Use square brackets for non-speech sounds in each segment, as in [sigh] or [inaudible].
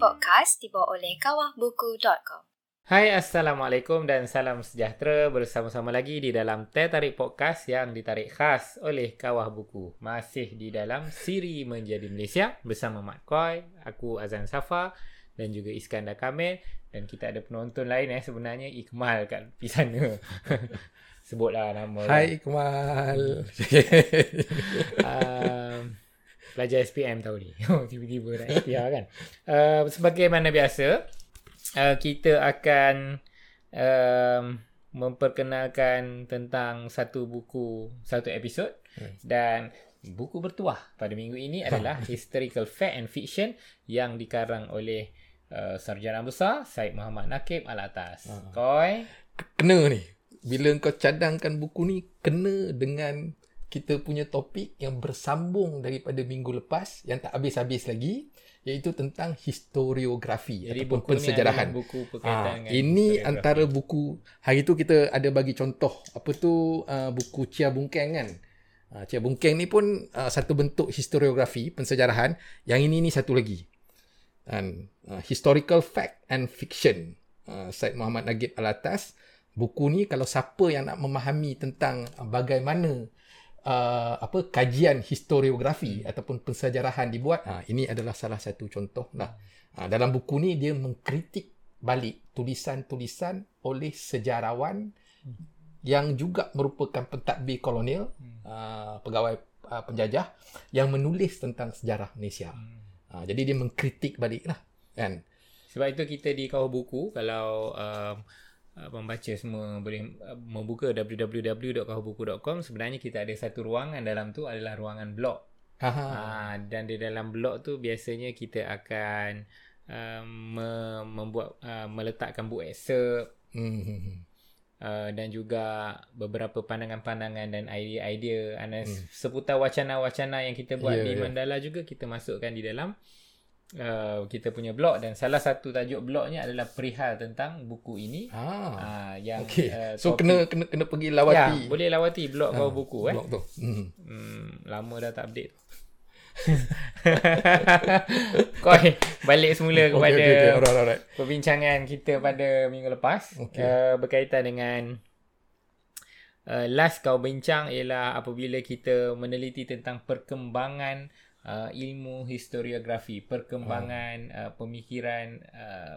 Podcast dibawa oleh kawahbuku.com. Hai Assalamualaikum dan salam sejahtera bersama-sama lagi di dalam Teh Tarik Podcast yang ditarik khas oleh Kawah Buku. Masih di dalam Siri Menjadi Malaysia bersama Mat Koi, aku Azan Safa dan juga Iskandar Kamil dan kita ada penonton lain eh sebenarnya Ikmal kat di sana. [laughs] Sebutlah nama. Hai Ikmal. [laughs] [laughs] um, pelajar SPM tahu ni. [laughs] Oh, tiba-tiba nak ikhtiar kan. Uh, sebagaimana biasa, uh, kita akan um, memperkenalkan tentang satu buku, satu episod Hmm. dan buku bertuah pada minggu ini [laughs] adalah Historical Fact and Fiction yang dikarang oleh uh, Sarjana Besar Syed Muhammad Nakib Al-Atas. Ah. Koi, Kena ni. Bila kau cadangkan buku ni kena dengan kita punya topik yang bersambung daripada minggu lepas yang tak habis-habis lagi iaitu tentang historiografi jadi ataupun buku pensejarahan. adalah buku berkaitan Ha, ini antara buku hari tu kita ada bagi contoh apa tu uh, buku Chia Bungkeng kan. Uh, Chia Bungkeng ni pun uh, satu bentuk historiografi pensejarahan. Yang ini ni satu lagi. Dan uh, historical fact and fiction. Uh, Syed Muhammad Nagib Alatas. Buku ni kalau siapa yang nak memahami tentang bagaimana uh, apa kajian historiografi ataupun pensejarahan dibuat, uh, ini adalah salah satu contoh lah. Uh, dalam buku ni dia mengkritik balik tulisan-tulisan oleh sejarawan yang juga merupakan pentadbir kolonial, uh, pegawai uh, penjajah yang menulis tentang sejarah Malaysia. Uh, jadi dia mengkritik balik lah. Kan? Sebab itu kita di kawah buku kalau um, uh, membaca semua boleh uh, membuka www.kawahbuku.com sebenarnya kita ada satu ruangan dalam tu adalah ruangan blog. Aha. Ah dan di dalam blog tu biasanya kita akan um, me- membuat uh, meletakkan buku excerpt Hmm. uh, dan juga beberapa pandangan-pandangan dan idea-idea uh, seputar wacana-wacana yang kita buat Ya, di ya. Mandala juga kita masukkan di dalam uh, kita punya blog dan salah satu tajuk blognya adalah perihal tentang buku ini Ah. uh, yang Okey. uh, so topik- kena kena kena pergi lawati. ya, boleh lawati blog kau Ah, buku eh Blog tu. Hmm. Hmm, lama dah tak update. [laughs] Koi balik semula [laughs] kepada okey okey. Alright alright. perbincangan kita pada minggu lepas Okey. uh, berkaitan dengan uh, last kau bincang ialah apabila kita meneliti tentang perkembangan uh, ilmu historiografi, perkembangan uh, pemikiran uh,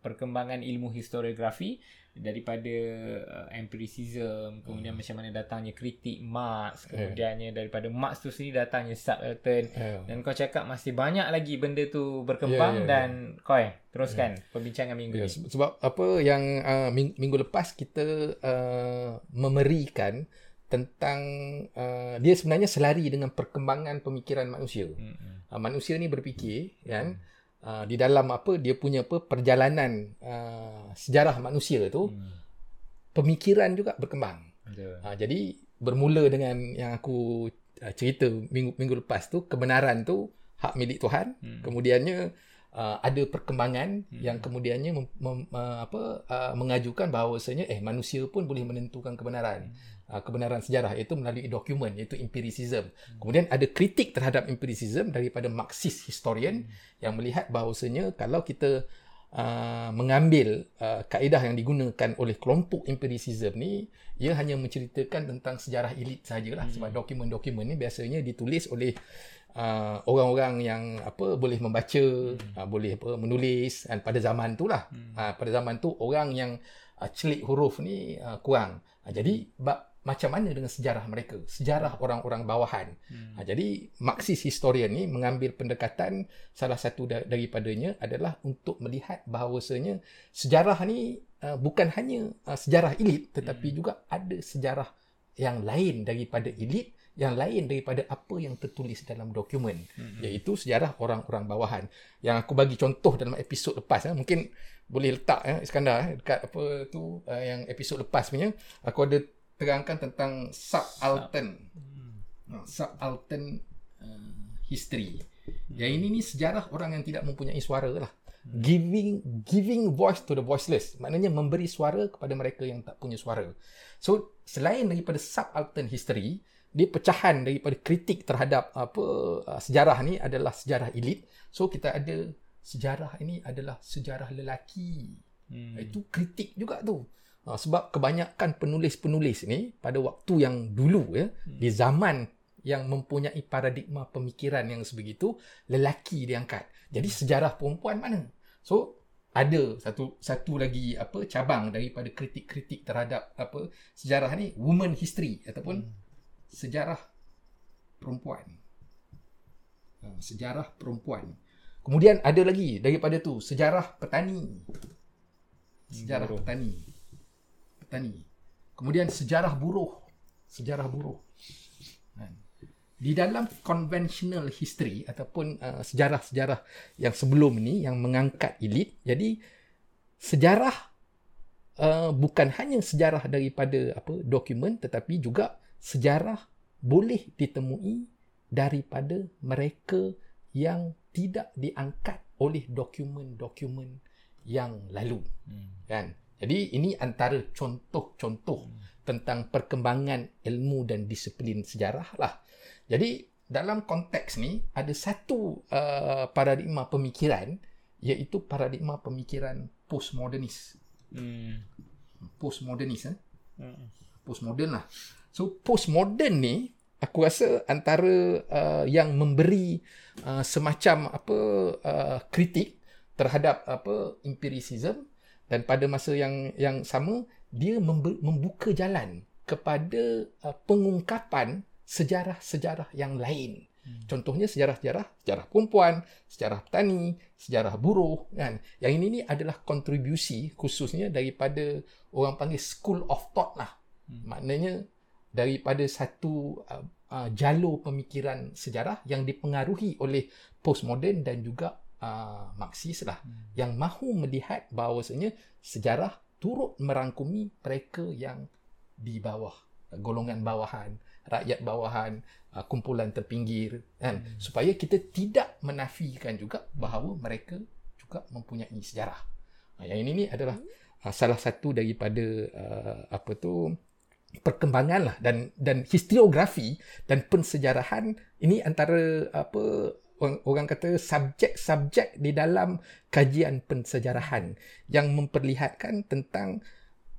perkembangan ilmu historiografi daripada uh, empiricism kemudian macam mana datangnya kritik Marx kemudiannya daripada Marx tu sendiri datangnya subaltern Ya. dan kau cakap masih banyak lagi benda tu berkembang Ya, ya, ya. dan koi teruskan perbincangan minggu Ya, ni. se- sebab apa yang uh, ming- minggu lepas kita uh, memerikan tentang uh, dia sebenarnya selari dengan perkembangan pemikiran manusia. Mm-mm. Uh, manusia ni berfikir kan uh, di dalam apa dia punya apa perjalanan uh, sejarah manusia tu Hmm. pemikiran juga berkembang. Betul. Uh, jadi bermula dengan yang aku uh, cerita minggu minggu lepas tu kebenaran tu hak milik Tuhan. Hmm. Kemudiannya uh, ada perkembangan yang kemudiannya mem, mem, uh, apa uh, mengajukan bahawasanya eh manusia pun boleh menentukan kebenaran. Uh, kebenaran sejarah iaitu melalui dokumen iaitu empiricism. Kemudian ada kritik terhadap empiricism daripada Marxist historian yang melihat bahawasanya kalau kita uh, mengambil uh, kaedah yang digunakan oleh kelompok empiricism ni ia hanya menceritakan tentang sejarah elit sahajalah sebab dokumen-dokumen ni biasanya ditulis oleh uh, orang-orang yang apa boleh membaca, uh, boleh apa menulis dan pada zaman tu lah. Uh, pada zaman tu orang yang uh, celik huruf ni uh, kurang. Uh, jadi ba- macam mana dengan sejarah mereka? Sejarah orang-orang bawahan. Hmm. Ha, jadi Marxist historian ni mengambil pendekatan salah satu da- daripadanya adalah untuk melihat bahawasanya sejarah ni uh, bukan hanya uh, sejarah elit tetapi hmm. juga ada sejarah yang lain daripada elit yang lain daripada apa yang tertulis dalam dokumen hmm. iaitu sejarah orang-orang bawahan yang aku bagi contoh dalam episod lepas eh. mungkin boleh letak eh, Iskandar eh, dekat apa tu uh, yang episod lepas punya aku ada terangkan tentang subaltern. Subaltern. Uh, history. Yang ini ni sejarah orang yang tidak mempunyai suara lah. Giving giving voice to the voiceless. Maknanya memberi suara kepada mereka yang tak punya suara. So selain daripada subaltern history dia pecahan daripada kritik terhadap apa uh, sejarah ni adalah sejarah elit. So kita ada sejarah ini adalah sejarah lelaki. Hmm. Itu kritik juga tu. Ha, sebab kebanyakan penulis-penulis ni pada waktu yang dulu ya, Hmm. di zaman yang mempunyai paradigma pemikiran yang sebegitu, lelaki diangkat. Jadi sejarah perempuan mana? So ada satu satu lagi apa cabang daripada kritik-kritik terhadap apa sejarah ni woman history ataupun Hmm. sejarah perempuan. Ha, sejarah perempuan. Kemudian ada lagi daripada tu sejarah petani. Sejarah buruh. petani. Petani. Kemudian sejarah buruh. Sejarah buruh. Kan? Di dalam conventional history ataupun uh, sejarah-sejarah yang sebelum ni yang mengangkat elit, jadi sejarah uh, bukan hanya sejarah daripada apa dokumen tetapi juga sejarah boleh ditemui daripada mereka yang tidak diangkat oleh dokumen-dokumen yang lalu Hmm. kan jadi ini antara contoh-contoh tentang perkembangan ilmu dan disiplin sejarah lah jadi dalam konteks ni ada satu uh, paradigma pemikiran iaitu paradigma pemikiran postmodernis Hmm. postmodernis eh? Hmm. postmodern lah. So postmodern ni aku rasa antara uh, yang memberi uh, semacam apa uh, kritik terhadap apa empiricism dan pada masa yang yang sama dia membuka jalan kepada uh, pengungkapan sejarah-sejarah yang lain. Hmm. Contohnya sejarah-sejarah sejarah perempuan, sejarah petani, sejarah buruh kan. Yang ini ni adalah kontribusi khususnya daripada orang panggil school of thought lah. Hmm. Maknanya daripada satu uh, uh, jalur pemikiran sejarah yang dipengaruhi oleh postmodern dan juga uh, Marxis lah Hmm. yang mahu melihat bahawasanya sejarah turut merangkumi mereka yang di bawah golongan bawahan rakyat bawahan uh, kumpulan terpinggir kan Hmm. supaya kita tidak menafikan juga bahawa mereka juga mempunyai sejarah Ha, yang ini ni adalah uh, salah satu daripada uh, apa tu perkembangan lah dan dan historiografi dan pensejarahan ini antara apa orang, orang kata subjek-subjek di dalam kajian pensejarahan yang memperlihatkan tentang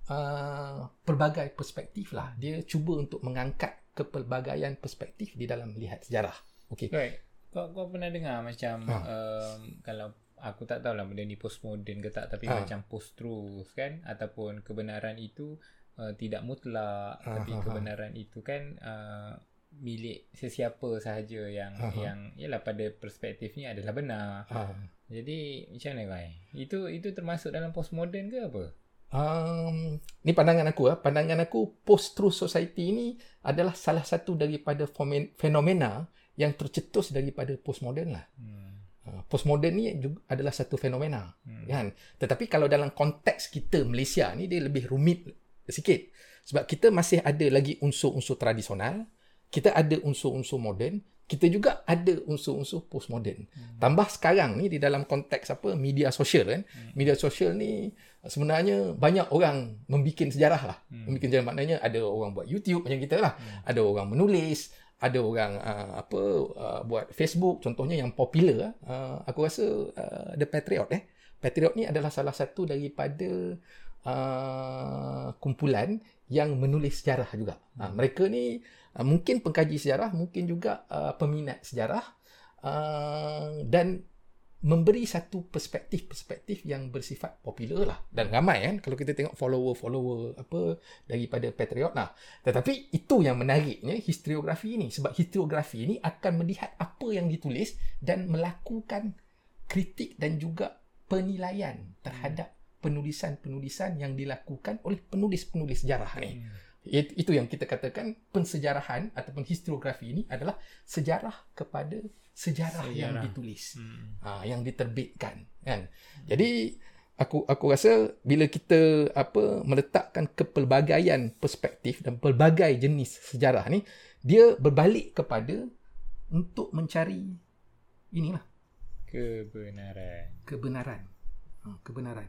uh, pelbagai perspektif lah dia cuba untuk mengangkat kepelbagaian perspektif di dalam melihat sejarah okey Right. Kau, kau pernah dengar macam Ha. um, kalau aku tak tahulah benda ni postmodern ke tak tapi Ha. macam post truth kan ataupun kebenaran itu uh, tidak mutlak Ha, tapi ha, ha. kebenaran itu kan uh, milik sesiapa sahaja yang Ha, ha. yang yalah pada perspektifnya adalah benar. uh, Jadi macam mana Kai? Itu itu termasuk dalam postmodern ke apa? Um, ni pandangan aku ah. Pandangan aku post-truth society ni adalah salah satu daripada fenomena yang tercetus daripada postmodern lah. Hmm. Uh, postmodern ni juga adalah satu fenomena Hmm. kan. Tetapi kalau dalam konteks kita Malaysia ni dia lebih rumit sikit. Sebab kita masih ada lagi unsur-unsur tradisional, kita ada unsur-unsur moden, kita juga ada unsur-unsur postmodern. Hmm. Tambah sekarang ni di dalam konteks apa media sosial kan. Hmm. Media sosial ni sebenarnya banyak orang membikin sejarah lah. Hmm. Membikin sejarah maknanya ada orang buat YouTube macam kita lah. Hmm. Ada orang menulis, ada orang uh, apa uh, buat Facebook contohnya yang popular uh, aku rasa uh, The Patriot eh. Patriot ni adalah salah satu daripada uh, kumpulan yang menulis sejarah juga. Uh, mereka ni uh, mungkin pengkaji sejarah, mungkin juga uh, peminat sejarah uh, dan memberi satu perspektif-perspektif yang bersifat popular lah. Dan ramai kan kalau kita tengok follower-follower apa daripada Patriot. Lah tetapi itu yang menariknya historiografi ini sebab historiografi ini akan melihat apa yang ditulis dan melakukan kritik dan juga penilaian terhadap penulisan-penulisan yang dilakukan oleh penulis-penulis sejarah ni. Hmm. It- itu yang kita katakan pensejarahan ataupun historiografi ini adalah sejarah kepada sejarah, yang Sejarah. ditulis Hmm. ha, yang diterbitkan kan jadi aku aku rasa bila kita apa meletakkan kepelbagaian perspektif dan pelbagai jenis sejarah ni dia berbalik kepada untuk mencari inilah Kebenaran. kebenaran ha, kebenaran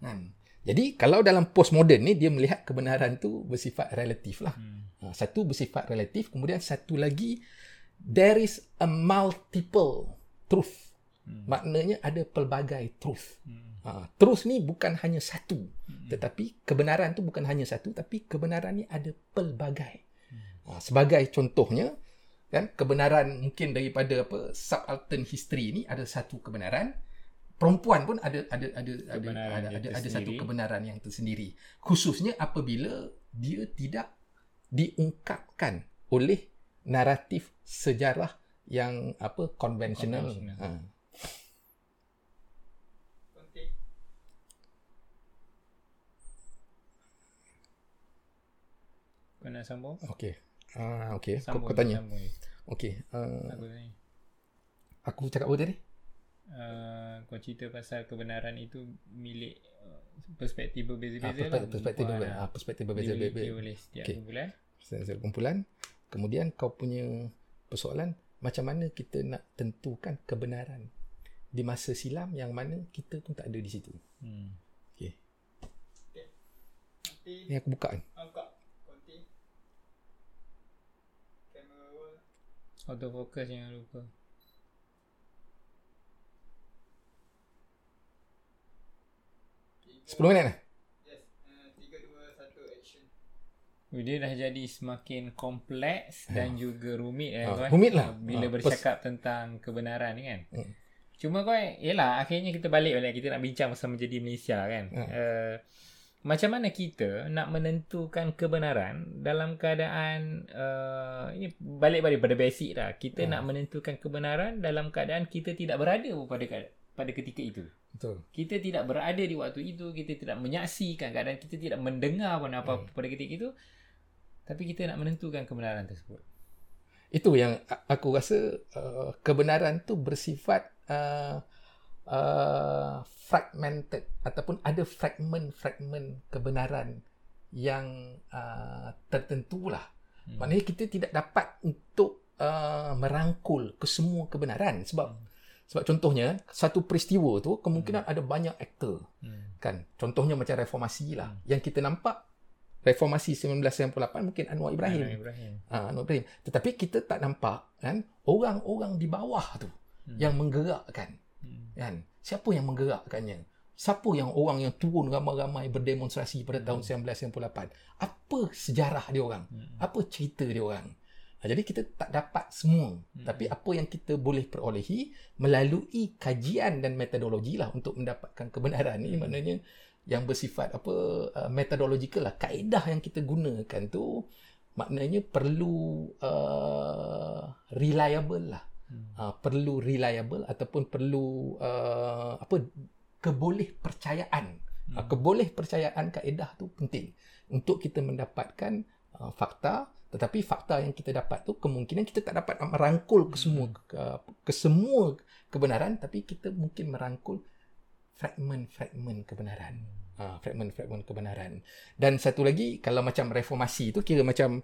kan jadi kalau dalam postmodern ni dia melihat kebenaran tu bersifat relatif lah Hmm. Ha, satu bersifat relatif, kemudian satu lagi there is a multiple truth. Hmm. Maknanya ada pelbagai truth. Hmm. Ha, truth ni bukan hanya satu. Hmm. Tetapi kebenaran tu bukan hanya satu tapi kebenaran ni ada pelbagai. Hmm. Ha, sebagai contohnya kan kebenaran mungkin daripada apa subaltern history ni ada satu kebenaran perempuan pun ada ada ada ada ada, ada, ada satu kebenaran yang tersendiri khususnya apabila dia tidak diungkapkan oleh naratif sejarah yang apa konvensional ha. Kau nak sambung? Okey. Ah, okey. Kau, kau tanya. Okey. Uh, aku cakap apa tadi? Uh, kau cerita pasal kebenaran itu milik uh, perspektif berbeza-beza ah, perspektif, lah. Perspektif berbeza. Ah, perspektif berbeza-beza. Dimiliki oleh setiap okay. kumpulan. Setiap kumpulan. Kemudian kau punya persoalan macam mana kita nak tentukan kebenaran di masa silam yang mana kita pun tak ada di situ. Hmm. Okey. Okay. Ini aku buka kan. Buka. Autofocus jangan lupa. Sepuluh minit lah. Uh, dia dah jadi semakin kompleks dan ya. juga rumit kan, uh, Rumit lah. Bila uh, bercakap pers- tentang kebenaran ni kan. Uh. Cuma kau, yelah akhirnya kita balik balik kita nak bincang pasal menjadi Malaysia kan. Uh. Uh, macam mana kita nak menentukan kebenaran dalam keadaan uh, ini balik-balik pada basic dah kita hmm. nak menentukan kebenaran dalam keadaan kita tidak berada pada pada ketika itu betul kita tidak berada di waktu itu kita tidak menyaksikan keadaan kita tidak mendengar pun apa hmm. pada ketika itu tapi kita nak menentukan kebenaran tersebut itu yang aku rasa uh, kebenaran tu bersifat uh, uh, fragmented ataupun ada fragment-fragment kebenaran yang uh, tertentu lah. Hmm. Maknanya kita tidak dapat untuk uh, merangkul ke semua kebenaran sebab hmm. Sebab contohnya satu peristiwa tu kemungkinan hmm. ada banyak aktor. Hmm. Kan? Contohnya macam reformasi lah. Hmm. Yang kita nampak reformasi 1998 mungkin Anwar Ibrahim. Anwar Ibrahim. Uh, Anwar Ibrahim. Tetapi kita tak nampak kan orang-orang di bawah tu hmm. yang menggerakkan. Hmm. Kan? Siapa yang menggerakkannya? Siapa yang orang yang turun ramai-ramai berdemonstrasi pada tahun hmm. 1998? Apa sejarah dia orang? Hmm. Apa cerita dia orang? Jadi kita tak dapat semua. Hmm. Tapi apa yang kita boleh perolehi melalui kajian dan metodologi lah untuk mendapatkan kebenaran ni. Hmm. Maknanya yang bersifat apa uh, metodologikal lah. Kaedah yang kita gunakan tu maknanya perlu uh, reliable lah hmm. uh, perlu reliable ataupun perlu uh, apa keboleh percayaan hmm. uh, keboleh percayaan kaedah tu penting untuk kita mendapatkan uh, fakta tetapi fakta yang kita dapat tu kemungkinan kita tak dapat merangkul ke semua hmm. ke, semua kebenaran tapi kita mungkin merangkul fragmen-fragmen kebenaran uh, fragmen-fragmen kebenaran dan satu lagi kalau macam reformasi tu kira macam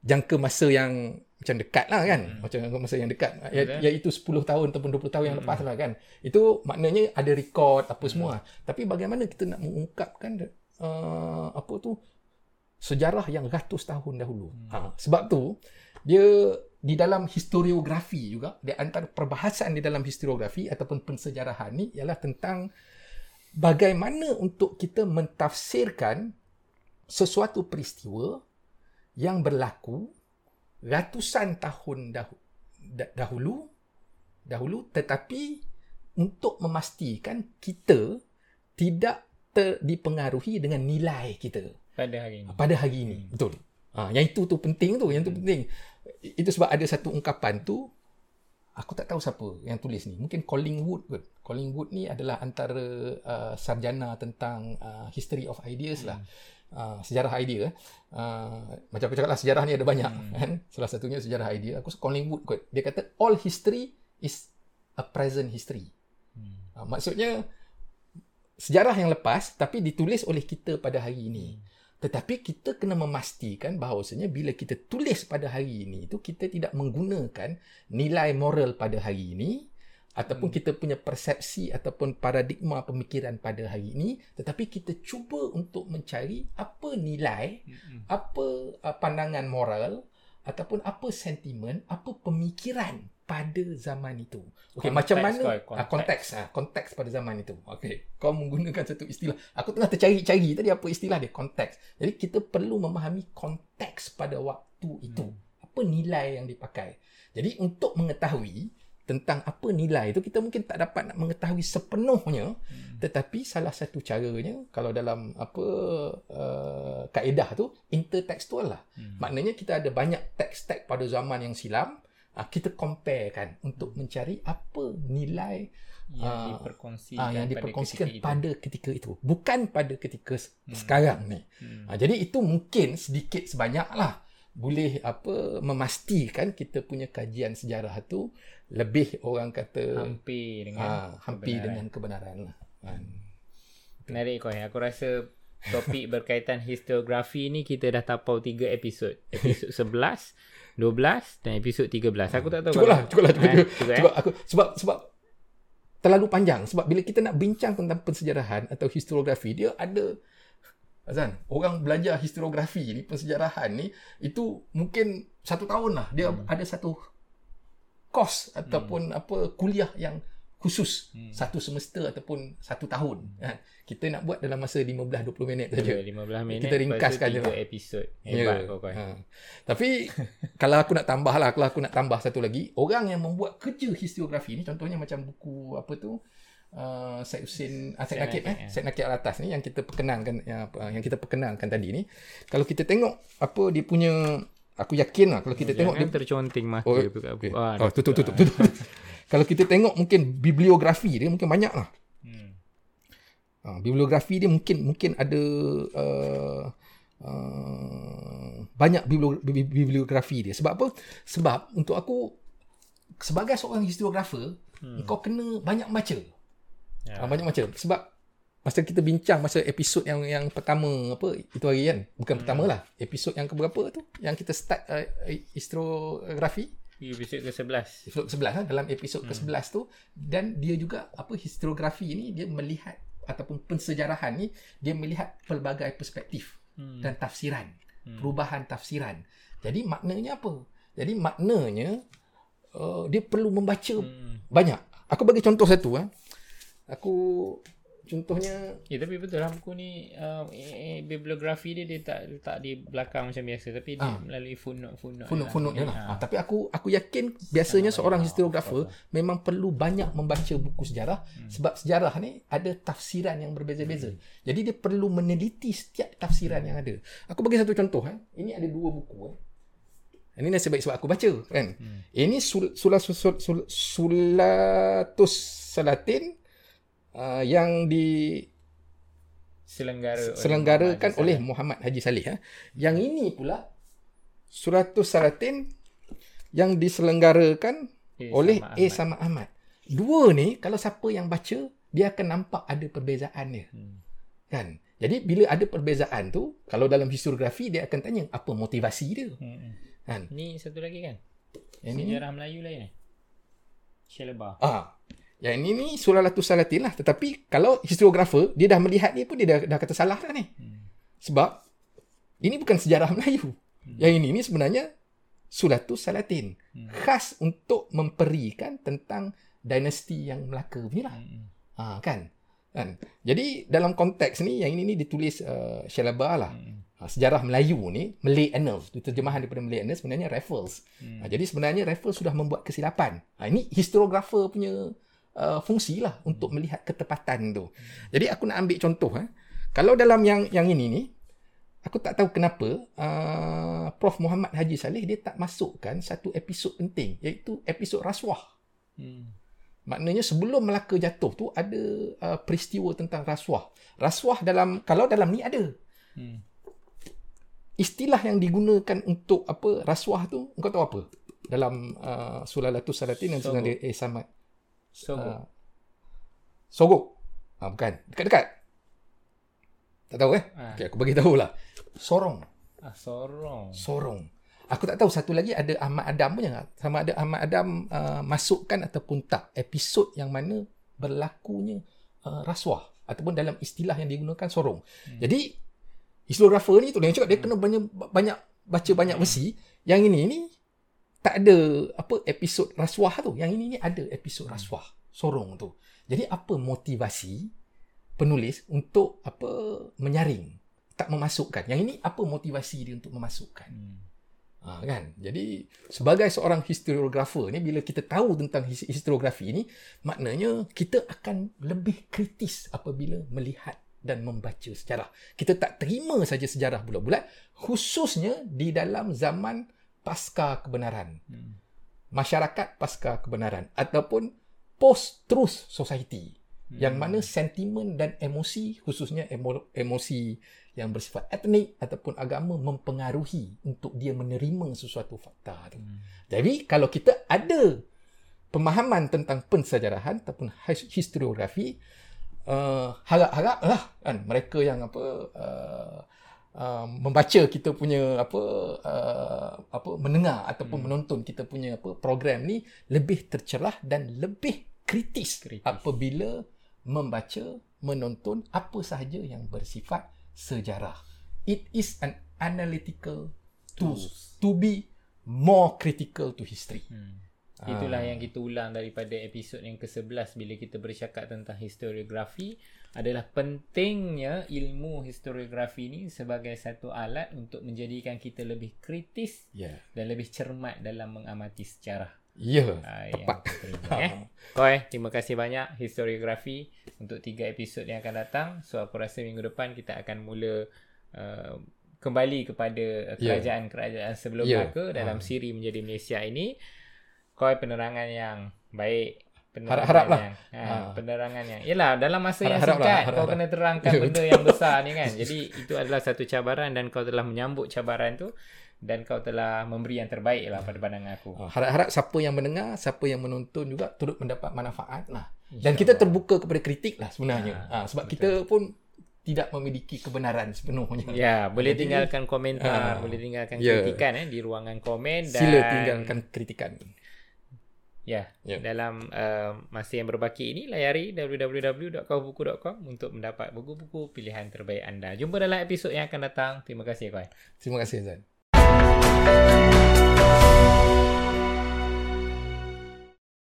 jangka masa yang macam dekat lah kan hmm. macam jangka masa yang dekat okay. iaitu 10 tahun ataupun 20 tahun yang hmm. lepas lah kan itu maknanya ada rekod apa hmm. semua tapi bagaimana kita nak mengungkapkan uh, apa tu sejarah yang ratus tahun dahulu hmm. ha, sebab tu dia di dalam historiografi juga di antara perbahasan di dalam historiografi ataupun pensejarahan ni ialah tentang bagaimana untuk kita mentafsirkan sesuatu peristiwa yang berlaku ratusan tahun dahulu dahulu tetapi untuk memastikan kita tidak ter, dipengaruhi dengan nilai kita pada hari ini pada hari ini hmm. betul ha, yang itu tu penting tu yang tu hmm. penting itu sebab ada satu ungkapan tu aku tak tahu siapa yang tulis ni mungkin Collingwood kot Collingwood ni adalah antara uh, sarjana tentang uh, history of ideas lah. hmm. lah uh, sejarah idea uh, macam aku cakap lah sejarah ni ada banyak hmm. kan salah satunya sejarah idea aku Collingwood kot dia kata all history is a present history hmm. uh, maksudnya sejarah yang lepas tapi ditulis oleh kita pada hari ini hmm. Tetapi kita kena memastikan bahawasanya bila kita tulis pada hari ini itu kita tidak menggunakan nilai moral pada hari ini ataupun hmm. kita punya persepsi ataupun paradigma pemikiran pada hari ini tetapi kita cuba untuk mencari apa nilai hmm. apa uh, pandangan moral ataupun apa sentimen apa pemikiran pada zaman itu. Okey, macam mana kau, ah, konteks. ah, konteks pada zaman itu. Okey, kau menggunakan satu istilah. Aku tengah tercari-cari tadi apa istilah dia, konteks. Jadi kita perlu memahami konteks pada waktu itu. Apa nilai yang dipakai. Jadi untuk mengetahui tentang apa nilai itu kita mungkin tak dapat nak mengetahui sepenuhnya Hmm. tetapi salah satu caranya kalau dalam apa uh, kaedah tu intertekstual lah Hmm. maknanya kita ada banyak teks-teks pada zaman yang silam uh, kita compare kan untuk mencari apa nilai yang Ah, diperkongsikan, uh, yang pada diperkongsikan ketika itu. pada ketika itu bukan pada ketika hmm. sekarang ni Hmm. uh, jadi itu mungkin sedikit sebanyak lah boleh apa memastikan kita punya kajian sejarah tu lebih orang kata hampir dengan ah, hampir kebenaran. dengan kebenaran lah. Kan? Menarik kau Aku rasa topik berkaitan [laughs] historiografi ni kita dah tapau 3 episod. Episod [laughs] 11, 12 dan episod 13. Aku tak tahu Cukup lah, cukup lah, cukup, Eh, cukup. cukup, eh? Sebab aku sebab sebab terlalu panjang sebab bila kita nak bincang tentang pensejarahan atau historiografi dia ada Azan, orang belajar historiografi ni, pensejarahan ni itu mungkin satu tahun lah. Dia hmm. ada satu kos ataupun hmm. apa kuliah yang khusus Hmm. satu semester ataupun satu tahun. Hmm. Kita nak buat dalam masa 15-20 minit saja. Ya, 15 minit. Kita ringkaskan je tiga episod. Hebat Ya. kau. Ha. Tapi [laughs] kalau aku nak tambah lah, kalau aku nak tambah satu lagi, orang yang membuat kerja historiografi ni, contohnya macam buku apa tu, uh, Syed Hussein, uh, Syed Syed Nakib eh, ya. Syed Nakib Al-Atas ni yang kita perkenalkan yang, apa, yang kita perkenalkan tadi ni, kalau kita tengok apa dia punya aku yakin lah kalau kita tengok Jangan dia terconting mata Oh, tu kat aku. okay. Ah, oh, tutup, tutup, tutup. [laughs] kalau kita tengok mungkin bibliografi dia mungkin banyak lah. Hmm. Ha, bibliografi dia mungkin mungkin ada uh, uh, banyak bibli- bibli- bibliografi dia. Sebab apa? Sebab untuk aku sebagai seorang historiografer, hmm. kau kena banyak baca. Ya. Ha, banyak baca. Sebab masa kita bincang masa episod yang yang pertama apa itu hari kan? Bukan hmm. pertama lah. Episod yang keberapa tu? Yang kita start uh, historiografi Episod ke-11. episod ke-11 lah, dalam episod hmm. ke-11 tu dan dia juga apa historiografi ni dia melihat ataupun pensejarahan ni dia melihat pelbagai perspektif Hmm. dan tafsiran hmm. perubahan tafsiran jadi maknanya apa jadi maknanya uh, dia perlu membaca Hmm. banyak aku bagi contoh satu eh aku contohnya Ya tapi betul lah buku ni uh, eh, eh, bibliografi dia dia tak letak di belakang macam biasa tapi dia Ah. melalui footnote-footnote. funuk-funuk dia Ah. lah. Ha, tapi aku aku yakin biasanya Ah, seorang ah, historiografer apa-apa. memang perlu banyak membaca buku sejarah Hmm. sebab sejarah ni ada tafsiran yang berbeza-beza. Jadi dia perlu meneliti setiap tafsiran yang ada. Aku bagi satu contoh eh. Ini ada dua buku eh. Ini nasib baik sebab aku baca kan. Hmm. Ini sul, sulah sul, sul, sul, Sulatus Salatin uh, yang di Selenggara selenggarakan oleh Muhammad Haji Saleh. Ha? Yang ini pula Suratus Salatin yang diselenggarakan Eh, oleh sama A sama Ahmad. Dua ni kalau siapa yang baca dia akan nampak ada perbezaan dia. Hmm. Kan? Jadi bila ada perbezaan tu, kalau dalam historiografi dia akan tanya apa motivasi dia. Hmm. hmm. Kan? Ni satu lagi kan? Yang ini Sejarah Melayu lain eh? Syelebah. ah. Yang ini ni Sulalatus Salatin lah. Tetapi kalau historiografer dia dah melihat ni pun dia dah, dah kata salah dah ni. Hmm. Sebab ini bukan sejarah Melayu. Yang ini ni sebenarnya Sulatus Salatin. Hmm. Khas untuk memperikan tentang dinasti yang Melaka punya lah. Hmm. Ha, kan? kan? Jadi dalam konteks ni yang ini ni ditulis uh, Syalaba lah. Hmm. Ha, sejarah Melayu ni Malay Annals. Itu terjemahan daripada Malay Annals sebenarnya Raffles. Hmm. Ha, jadi sebenarnya Raffles sudah membuat kesilapan. Ha, ini historiografer punya uh, fungsi lah untuk melihat ketepatan tu. Jadi aku nak ambil contoh eh. Kalau dalam yang yang ini ni aku tak tahu kenapa uh, Prof Muhammad Haji Saleh dia tak masukkan satu episod penting iaitu episod rasuah. Hmm. Maknanya sebelum Melaka jatuh tu ada uh, peristiwa tentang rasuah. Rasuah dalam kalau dalam ni ada. Hmm. Istilah yang digunakan untuk apa rasuah tu engkau tahu apa? Dalam uh, Sulalatus Salatin yang Sogok. sebenarnya eh Samad. So, Uh, Sogok. Ah bukan. Dekat-dekat. Tak tahu eh? Ah. Okey aku bagi tahu lah. Sorong. ah, sorong. Sorong. Aku tak tahu satu lagi ada Ahmad Adam punya tak? Sama ada Ahmad Adam uh, masukkan ataupun tak episod yang mana berlakunya uh, rasuah ataupun dalam istilah yang digunakan sorong. Hmm. Jadi historiografer ni tu dia cakap dia kena banyak banyak baca banyak versi. Yang ini ni tak ada apa episod rasuah tu. Yang ini ni ada episod rasuah, sorong tu. Jadi apa motivasi penulis untuk apa menyaring, tak memasukkan. Yang ini apa motivasi dia untuk memasukkan? Hmm. Ha, kan? Jadi sebagai seorang historiographer ni bila kita tahu tentang his- historiografi ni maknanya kita akan lebih kritis apabila melihat dan membaca sejarah. Kita tak terima saja sejarah bulat-bulat khususnya di dalam zaman pasca kebenaran. Hmm. Masyarakat pasca kebenaran ataupun post-truth society Hmm. yang mana sentimen dan emosi khususnya emo, emosi yang bersifat etnik ataupun agama mempengaruhi untuk dia menerima sesuatu fakta tu. Hmm. Jadi kalau kita ada pemahaman tentang pensejarahan ataupun his- historiografi uh, harap-haraplah kan mereka yang apa uh, uh, membaca kita punya apa uh, apa mendengar ataupun Hmm. menonton kita punya apa program ni lebih tercerah dan lebih kritis, Kritis. apabila membaca menonton apa sahaja yang bersifat sejarah. It is an analytical tool Tools. to be more critical to history. Hmm. Itulah Ah. yang kita ulang daripada episod yang ke-11 bila kita bercakap tentang historiografi adalah pentingnya ilmu historiografi ni sebagai satu alat untuk menjadikan kita lebih kritis. Yeah. dan lebih cermat dalam mengamati sejarah. Ya, Ah, tepat. Terima, eh. [laughs] Koi, terima kasih banyak historiografi untuk tiga episod yang akan datang. So aku rasa minggu depan kita akan mula uh, kembali kepada uh, Ya. kerajaan-kerajaan sebelum Ya. Melaka dalam Ah. siri menjadi Malaysia ini. Koi penerangan yang baik. Penerangan Harap-harap lah. yang, ha, penerangan yang Yelah dalam masa yang Harap-harap lah, singkat kau harap-harap. kena terangkan Ya, benda yang besar ni kan [laughs] jadi itu adalah satu cabaran dan kau telah menyambut cabaran tu dan kau telah memberi yang terbaik lah pada pandangan aku Ah, Harap-harap siapa yang mendengar, siapa yang menonton juga turut mendapat manfaat lah. Dan InsyaAllah. kita terbuka kepada kritik lah sebenarnya. Ah, Ah, sebab betul. kita pun tidak memiliki kebenaran sepenuhnya. Ya, boleh Jadi, tinggalkan komentar, ah, boleh tinggalkan ya. kritikan eh di ruangan komen dan Sila tinggalkan kritikan. Ya, Ya. dalam uh, masa yang berbaki ini layari www.kaubuku.com untuk mendapat buku-buku pilihan terbaik anda. Jumpa dalam episod yang akan datang. Terima kasih Koi. Terima kasih Zan.